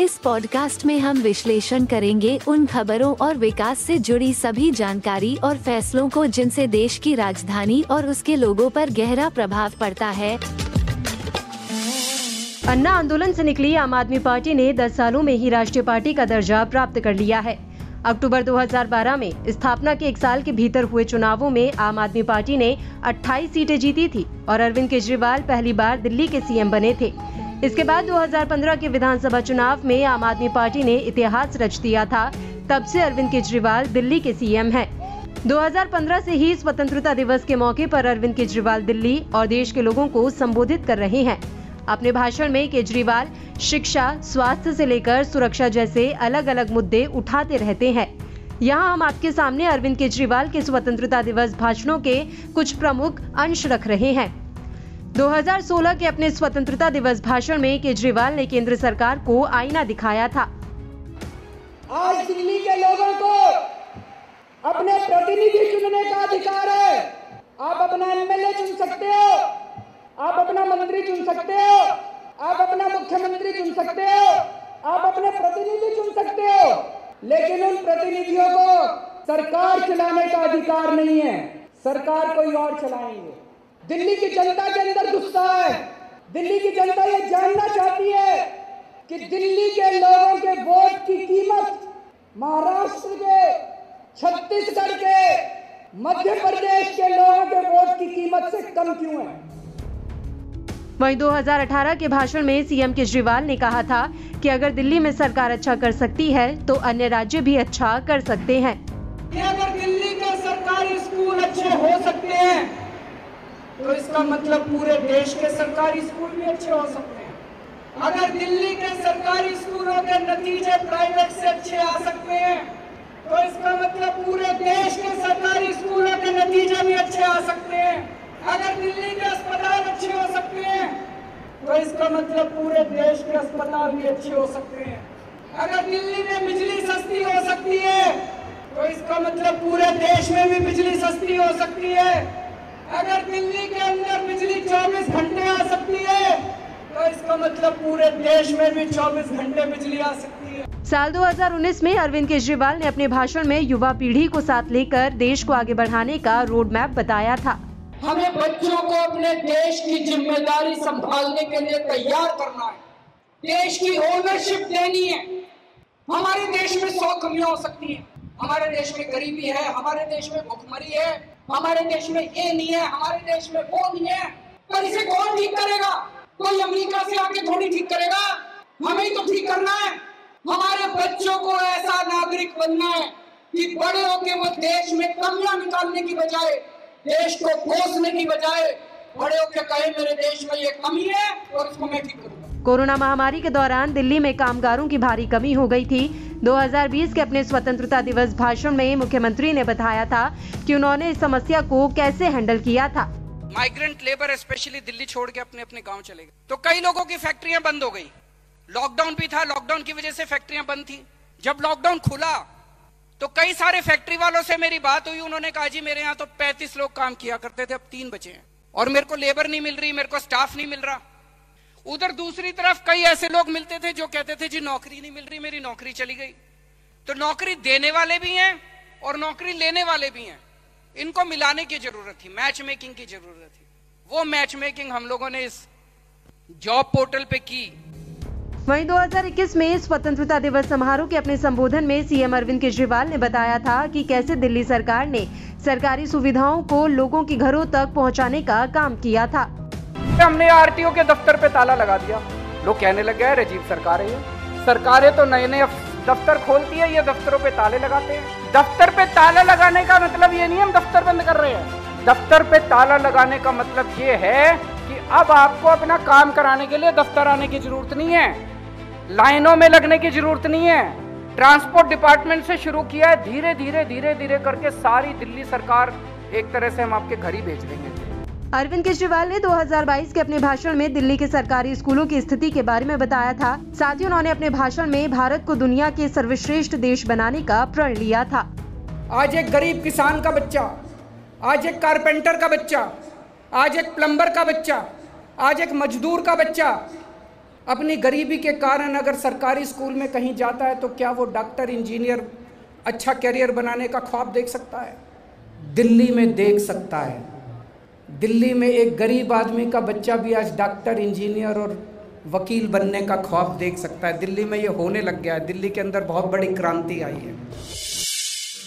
इस पॉडकास्ट में हम विश्लेषण करेंगे उन खबरों और विकास से जुड़ी सभी जानकारी और फैसलों को जिनसे देश की राजधानी और उसके लोगों पर गहरा प्रभाव पड़ता है। अन्ना आंदोलन से निकली आम आदमी पार्टी ने 10 सालों में ही राष्ट्रीय पार्टी का दर्जा प्राप्त कर लिया है। अक्टूबर 2012 में स्थापना के एक साल के भीतर हुए चुनावों में आम आदमी पार्टी ने 28 सीटें जीती थी और अरविंद केजरीवाल पहली बार दिल्ली के सीएम बने थे। इसके बाद 2015 के विधानसभा चुनाव में आम आदमी पार्टी ने इतिहास रच दिया था। तब से अरविंद केजरीवाल दिल्ली के सीएम हैं। 2015 से ही स्वतंत्रता दिवस के मौके पर अरविंद केजरीवाल दिल्ली और देश के लोगों को संबोधित कर रहे हैं। अपने भाषण में केजरीवाल शिक्षा, स्वास्थ्य से लेकर सुरक्षा जैसे अलग अलग मुद्दे उठाते रहते हैं। यहाँ हम आपके सामने अरविंद केजरीवाल के स्वतंत्रता दिवस भाषणों के कुछ प्रमुख अंश रख रहे हैं। 2016 के अपने स्वतंत्रता दिवस भाषण में केजरीवाल ने केंद्र सरकार को आईना दिखाया था। आज दिल्ली के लोगों को अपने प्रतिनिधि चुनने का अधिकार है। आप अपना एमएलए चुन सकते हो। आप अपना मंत्री चुन सकते हो। आप अपना मुख्यमंत्री चुन सकते हो। आप अपने प्रतिनिधि चुन सकते हो। लेकिन उन प्रतिनिधियों को सरकार चलाने का अधिकार नहीं है। सरकार कोई और चलाएँगे। दिल्ली की जनता के अंदर गुस्सा है। दिल्ली की जनता ये जानना चाहती है कि दिल्ली के लोगों के वोट की कीमत महाराष्ट्र के छत्तीसगढ़ के मध्य प्रदेश के लोगों के वोट की कीमत से कम क्यों है? वहीं 2018 के भाषण में सीएम केजरीवाल ने कहा था कि अगर दिल्ली में सरकार अच्छा कर सकती है तो अन्य राज्य भी अच्छा कर सकते हैं। अगर दिल्ली के सरकारी स्कूल अच्छे हो सकते हैं तो इसका मतलब पूरे देश के सरकारी स्कूल भी अच्छे हो सकते हैं। अगर दिल्ली के सरकारी स्कूलों के नतीजे प्राइवेट से अच्छे आ सकते हैं तो इसका मतलब पूरे देश के सरकारी स्कूलों के नतीजे भी अच्छे आ सकते हैं। अगर दिल्ली के अस्पताल अच्छे हो सकते हैं तो इसका मतलब पूरे देश के अस्पताल भी अच्छे हो सकते हैं। अगर दिल्ली में बिजली सस्ती हो सकती है तो इसका मतलब पूरे देश में भी बिजली सस्ती हो सकती है। अगर दिल्ली के अंदर बिजली 24 घंटे आ सकती है तो इसका मतलब पूरे देश में भी 24 घंटे बिजली आ सकती है। साल 2019 में अरविंद केजरीवाल ने अपने भाषण में युवा पीढ़ी को साथ लेकर देश को आगे बढ़ाने का रोड मैप बताया था। हमें बच्चों को अपने देश की ज़िम्मेदारी संभालने के लिए तैयार करना है। देश की ओनरशिप देनी है। हमारे देश में सौ कमियाँ हो सकती है। हमारे देश में गरीबी है हमारे देश में भुखमरी है हमारे देश में ये नहीं है, हमारे देश में वो नहीं है। पर इसे कौन ठीक करेगा? कोई अमेरिका से आके थोड़ी ठीक करेगा? हमें तो ठीक करना है। हमारे बच्चों को ऐसा नागरिक बनना है कि बड़े होके वो देश में कमियाँ निकालने की बजाय, देश को कोसने की बजाय, बड़े होके कहे, मेरे देश में ये कमी है और इसको मैं ठीक करूँगा। कोरोना महामारी के दौरान दिल्ली में कामगारों की भारी कमी हो गई थी। 2020 के अपने स्वतंत्रता दिवस भाषण में मुख्यमंत्री ने बताया था कि उन्होंने इस समस्या को कैसे हैंडल किया था। माइग्रेंट लेबर स्पेशली दिल्ली छोड़ के अपने अपने गाँव चले गए। तो कई लोगों की फैक्ट्रियाँ बंद हो गई। लॉकडाउन भी था लॉकडाउन की वजह से फैक्ट्रियाँ बंद थी। जब लॉकडाउन खुला तो कई सारे फैक्ट्री वालों से मेरी बात हुई। उन्होंने कहा, जी, मेरे यहाँ तो 35 लोग काम किया करते थे, अब तीन बचे हैं। और मेरे को लेबर नहीं मिल रही, मेरे को स्टाफ नहीं मिल रहा। उधर दूसरी तरफ़ कई ऐसे लोग मिलते थे जो कहते थे, जी, नौकरी नहीं मिल रही, मेरी नौकरी चली गई। तो नौकरी देने वाले भी हैं और नौकरी लेने वाले भी हैं। इनको मिलाने की ज़रूरत थी मैच मेकिंग की ज़रूरत थी। वो मैच मेकिंग हम लोगों ने इस जॉब पोर्टल पे की। वहीं 2021 में स्वतंत्रता दिवस समारोह के अपने संबोधन में सीएम अरविंद केजरीवाल ने बताया था कि कैसे दिल्ली सरकार ने सरकारी सुविधाओं को लोगों के घरों तक पहुँचाने का काम किया था। हमने आरटीओ के दफ्तर पे ताला लगा दिया। लोग कहने लग गए राजीव सरकार है सरकारें तो नए नए दफ्तर खोलती है, ये दफ्तरों पे ताले लगाते हैं। दफ्तर पे ताला लगाने का मतलब ये नहीं हम दफ्तर बंद कर रहे हैं। दफ्तर पे ताला लगाने का मतलब ये है कि अब आपको अपना काम कराने के लिए दफ्तर आने की ज़रूरत नहीं है। लाइनों में लगने की ज़रूरत नहीं है। ट्रांसपोर्ट डिपार्टमेंट से शुरू किया है धीरे धीरे धीरे धीरे करके सारी दिल्ली सरकार एक तरह से हम आपके घर ही भेज देंगे। अरविंद केजरीवाल ने 2022 के अपने भाषण में दिल्ली के सरकारी स्कूलों की स्थिति के बारे में बताया था। साथ ही उन्होंने अपने भाषण में भारत को दुनिया के सर्वश्रेष्ठ देश बनाने का प्रण लिया था। आज एक गरीब किसान का बच्चा, आज एक कारपेंटर का बच्चा, आज एक प्लम्बर का बच्चा, आज एक मजदूर का बच्चा। अपनी गरीबी के कारण अगर सरकारी स्कूल में कहीं जाता है तो क्या वो डॉक्टर, इंजीनियर अच्छा करियर बनाने का ख्वाब देख सकता है? दिल्ली में देख सकता है। दिल्ली में एक गरीब आदमी का बच्चा भी आज डॉक्टर इंजीनियर और वकील बनने का ख्वाब देख सकता है। दिल्ली में ये होने लग गया है। दिल्ली के अंदर बहुत बड़ी क्रांति आई है।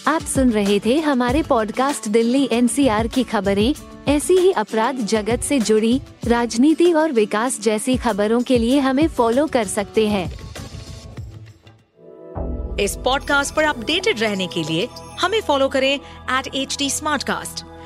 आप सुन रहे थे हमारे पॉडकास्ट दिल्ली एनसीआर की खबरें। ऐसी ही अपराध जगत से जुड़ी राजनीति और विकास जैसी खबरों के लिए हमें फॉलो कर सकते हैं। इस पॉडकास्ट पर अपडेटेड रहने के लिए हमें फॉलो करें एट एच डी